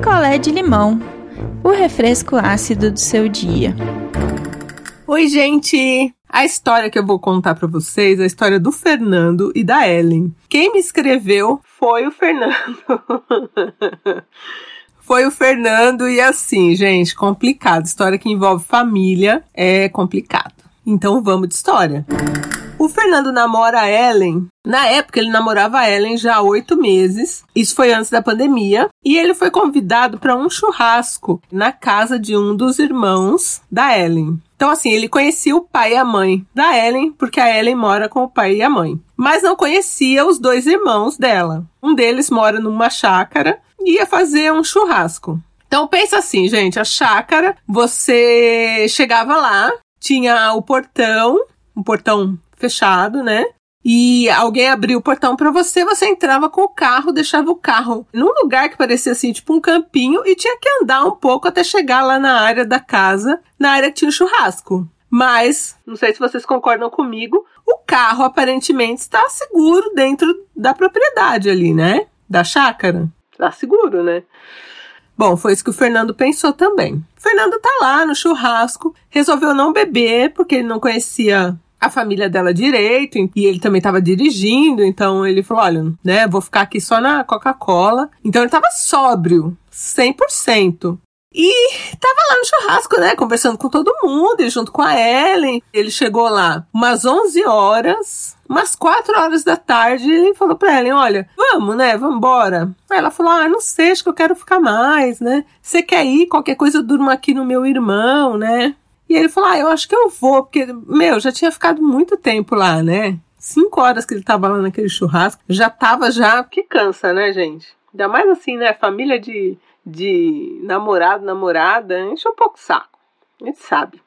picolé de limão, o refresco ácido do seu dia. Oi, gente! A história que eu vou contar para vocês é a história do Fernando e da Ellen. Quem me escreveu foi o Fernando. foi o Fernando e assim, gente, complicado. História que envolve família é complicado. Então vamos de história. O Fernando namora a Ellen. Na época, ele namorava a Ellen já há oito meses. Isso foi antes da pandemia. E ele foi convidado para um churrasco na casa de um dos irmãos da Ellen. Então, assim, ele conhecia o pai e a mãe da Ellen, porque a Ellen mora com o pai e a mãe. Mas não conhecia os dois irmãos dela. Um deles mora numa chácara e ia fazer um churrasco. Então pensa assim, gente, a chácara, você chegava lá, tinha o portão, um portão fechado, né? E alguém abriu o portão para você, você entrava com o carro, deixava o carro num lugar que parecia assim, tipo um campinho, e tinha que andar um pouco até chegar lá na área da casa, na área que tinha o churrasco. Mas, não sei se vocês concordam comigo, o carro aparentemente está seguro dentro da propriedade ali, né? Da chácara. Está seguro, né? Bom, foi isso que o Fernando pensou também. O Fernando tá lá no churrasco, resolveu não beber porque ele não conhecia a família dela direito, e ele também estava dirigindo, então ele falou: olha, né, vou ficar aqui só na Coca-Cola. Então ele estava sóbrio, 100%. E tava lá no churrasco, né, conversando com todo mundo, e junto com a Ellen. Ele chegou lá umas 11 horas, umas 4 horas da tarde, e falou pra Ellen, olha, vamos, né, vamos embora. Ela falou, ah, não sei, acho que eu quero ficar mais, né. Você quer ir? Qualquer coisa eu durmo aqui no meu irmão, né. E ele falou: Ah, eu acho que eu vou, porque, meu, já tinha ficado muito tempo lá, né? Cinco horas que ele tava lá naquele churrasco, já tava já. Que cansa, né, gente? Ainda mais assim, né? Família de, de namorado, namorada, enche um pouco o saco. A gente sabe.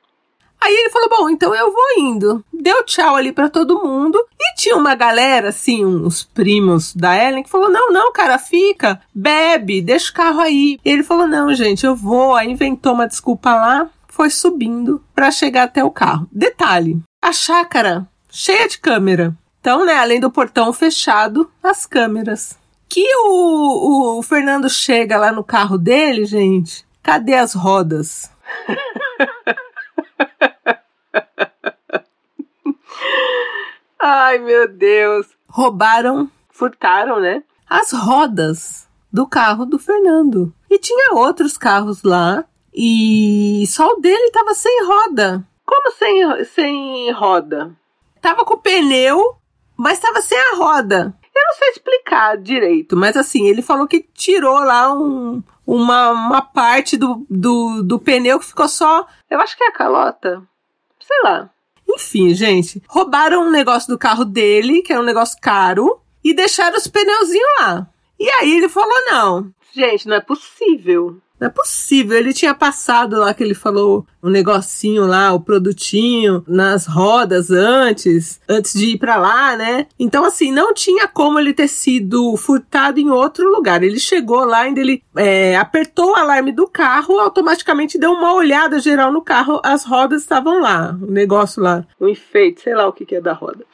Aí ele falou: Bom, então eu vou indo. Deu tchau ali para todo mundo. E tinha uma galera, assim, uns primos da Ellen, que falou: Não, não, cara, fica, bebe, deixa o carro aí. E ele falou: Não, gente, eu vou. Aí inventou uma desculpa lá foi subindo para chegar até o carro. Detalhe: a chácara cheia de câmera. Então, né, além do portão fechado, as câmeras. Que o, o Fernando chega lá no carro dele, gente, cadê as rodas? Ai, meu Deus. Roubaram, furtaram, né? As rodas do carro do Fernando. E tinha outros carros lá e só o dele tava sem roda. Como sem, sem roda? Tava com pneu, mas tava sem a roda. Eu não sei explicar direito, mas assim, ele falou que tirou lá um, uma, uma parte do, do, do pneu que ficou só. Eu acho que é a calota. Sei lá. Enfim, gente, roubaram um negócio do carro dele, que era um negócio caro, e deixaram os pneuzinhos lá. E aí ele falou: não, gente, não é possível. Não é possível. Ele tinha passado lá que ele falou um negocinho lá, o produtinho nas rodas antes, antes de ir para lá, né? Então, assim, não tinha como ele ter sido furtado em outro lugar. Ele chegou lá, ainda ele é, apertou o alarme do carro, automaticamente deu uma olhada geral no carro, as rodas estavam lá, o negócio lá, o enfeite, sei lá o que, que é da roda.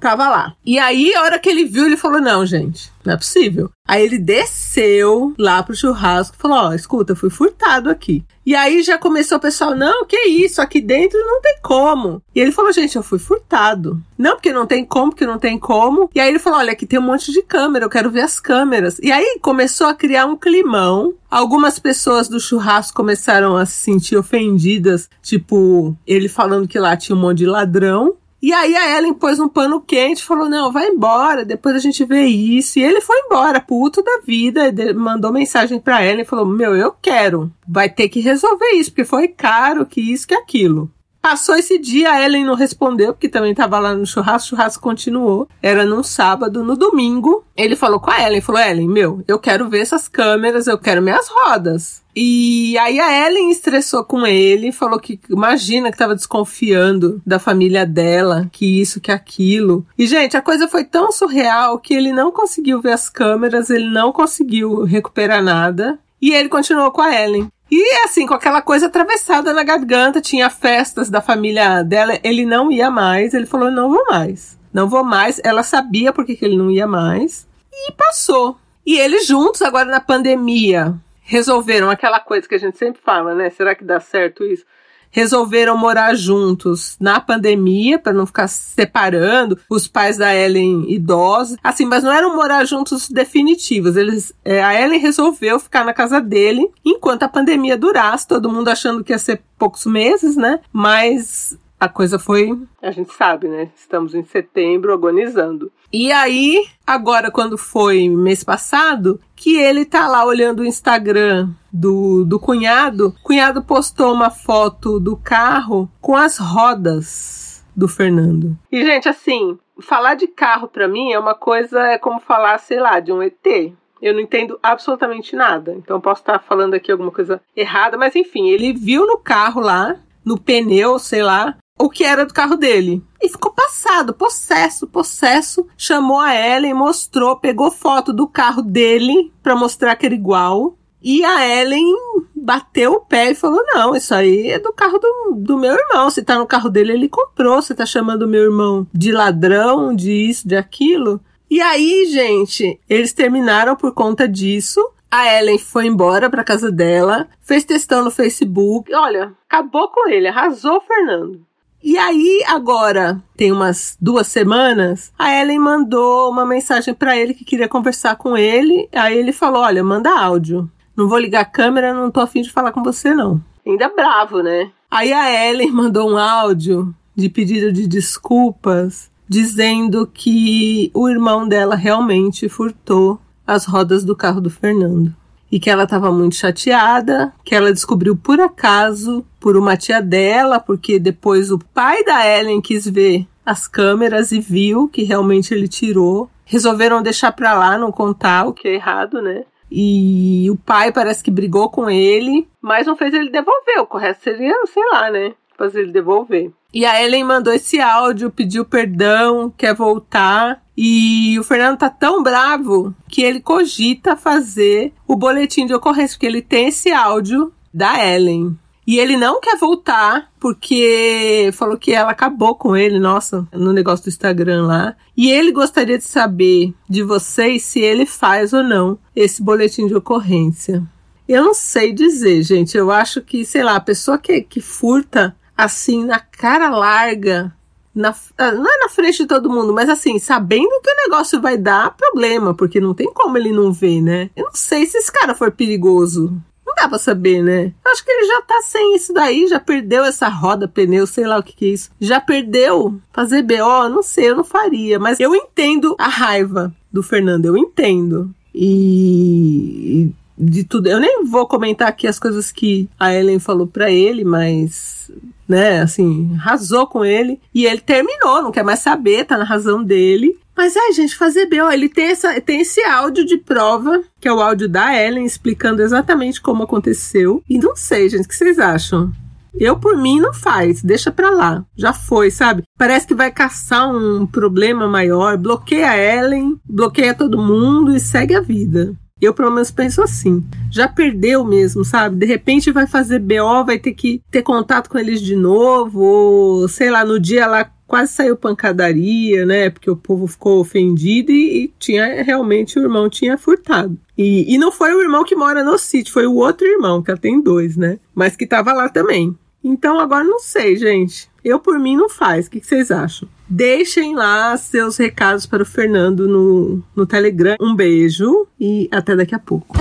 Tava lá. E aí, a hora que ele viu, ele falou: Não, gente, não é possível. Aí ele desceu lá pro churrasco e falou: Ó, oh, escuta, fui furtado aqui. E aí já começou o pessoal: Não, que isso, aqui dentro não tem como. E ele falou: Gente, eu fui furtado. Não, porque não tem como, porque não tem como. E aí ele falou: Olha, aqui tem um monte de câmera, eu quero ver as câmeras. E aí começou a criar um climão. Algumas pessoas do churrasco começaram a se sentir ofendidas, tipo, ele falando que lá tinha um monte de ladrão. E aí a Ellen pôs um pano quente falou: Não, vai embora, depois a gente vê isso. E ele foi embora, puto da vida, mandou mensagem pra Ellen e falou: Meu, eu quero, vai ter que resolver isso, porque foi caro, que isso, que aquilo. Passou esse dia, a Ellen não respondeu, porque também estava lá no churrasco, o churrasco continuou. Era num sábado, no domingo, ele falou com a Ellen, falou, Ellen, meu, eu quero ver essas câmeras, eu quero minhas rodas. E aí a Ellen estressou com ele, falou que imagina que estava desconfiando da família dela, que isso, que aquilo. E gente, a coisa foi tão surreal que ele não conseguiu ver as câmeras, ele não conseguiu recuperar nada. E ele continuou com a Ellen. E assim, com aquela coisa atravessada na garganta, tinha festas da família dela, ele não ia mais, ele falou: não vou mais. Não vou mais. Ela sabia porque que ele não ia mais. E passou. E eles juntos, agora na pandemia, resolveram aquela coisa que a gente sempre fala, né? Será que dá certo isso? Resolveram morar juntos na pandemia para não ficar separando os pais da Ellen idosos. Assim, mas não eram morar juntos definitivos. Eles, é, a Ellen resolveu ficar na casa dele enquanto a pandemia durasse, todo mundo achando que ia ser poucos meses, né? Mas a coisa foi, a gente sabe, né? Estamos em setembro agonizando. E aí, agora quando foi mês passado, que ele tá lá olhando o Instagram do, do cunhado, o cunhado postou uma foto do carro com as rodas do Fernando. E gente, assim, falar de carro para mim é uma coisa é como falar, sei lá, de um ET. Eu não entendo absolutamente nada. Então posso estar falando aqui alguma coisa errada, mas enfim, ele viu no carro lá, no pneu, sei lá, o que era do carro dele. E ficou passado, possesso, possesso. Chamou a Ellen, mostrou, pegou foto do carro dele para mostrar que era igual. E a Ellen bateu o pé e falou: Não, isso aí é do carro do, do meu irmão. Se tá no carro dele, ele comprou. Você tá chamando meu irmão de ladrão, de isso, de aquilo. E aí, gente, eles terminaram por conta disso. A Ellen foi embora para casa dela, fez testão no Facebook. Olha, acabou com ele, arrasou o Fernando. E aí, agora, tem umas duas semanas, a Ellen mandou uma mensagem para ele que queria conversar com ele. Aí ele falou: Olha, manda áudio. Não vou ligar a câmera, não tô afim de falar com você, não. Ainda bravo, né? Aí a Ellen mandou um áudio de pedido de desculpas, dizendo que o irmão dela realmente furtou as rodas do carro do Fernando e que ela estava muito chateada, que ela descobriu por acaso, por uma tia dela, porque depois o pai da Ellen quis ver as câmeras e viu que realmente ele tirou. Resolveram deixar pra lá, não contar o que é errado, né? E o pai parece que brigou com ele, mas não fez ele devolver. O correto seria, sei lá, né? Fazer ele devolver. E a Ellen mandou esse áudio, pediu perdão, quer voltar. E o Fernando tá tão bravo que ele cogita fazer o boletim de ocorrência, porque ele tem esse áudio da Ellen. E ele não quer voltar porque falou que ela acabou com ele, nossa, no negócio do Instagram lá. E ele gostaria de saber de vocês se ele faz ou não esse boletim de ocorrência. Eu não sei dizer, gente. Eu acho que, sei lá, a pessoa que, que furta assim na cara larga na, ah, não é na frente de todo mundo, mas assim, sabendo que o negócio vai dar problema, porque não tem como ele não ver, né? Eu não sei se esse cara for perigoso. Não dá pra saber, né? Acho que ele já tá sem isso daí, já perdeu essa roda, pneu, sei lá o que, que é isso. Já perdeu fazer BO, não sei, eu não faria, mas eu entendo a raiva do Fernando, eu entendo. E, de tudo. Eu nem vou comentar aqui as coisas que a Ellen falou para ele, mas né, assim, arrasou com ele e ele terminou, não quer mais saber, tá na razão dele. Mas ai, gente, fazer B.O. Ele tem, essa, tem esse áudio de prova, que é o áudio da Ellen, explicando exatamente como aconteceu. E não sei, gente, o que vocês acham? Eu, por mim, não faz, deixa pra lá. Já foi, sabe? Parece que vai caçar um problema maior, bloqueia Ellen, bloqueia todo mundo e segue a vida. Eu, pelo menos, penso assim. Já perdeu mesmo, sabe? De repente vai fazer BO, vai ter que ter contato com eles de novo, ou sei lá, no dia lá quase saiu pancadaria, né? Porque o povo ficou ofendido e, e tinha realmente o irmão tinha furtado. E, e não foi o irmão que mora no sítio, foi o outro irmão, que ela tem dois, né? Mas que tava lá também. Então agora não sei, gente. Eu por mim não faz. O que, que vocês acham? Deixem lá seus recados para o Fernando no, no Telegram. Um beijo e até daqui a pouco.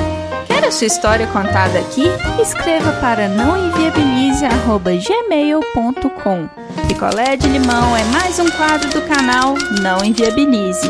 Quer a sua história contada aqui? Escreva para nãoenviabilize.gmail.com Picolé de limão é mais um quadro do canal Não Enviabilize.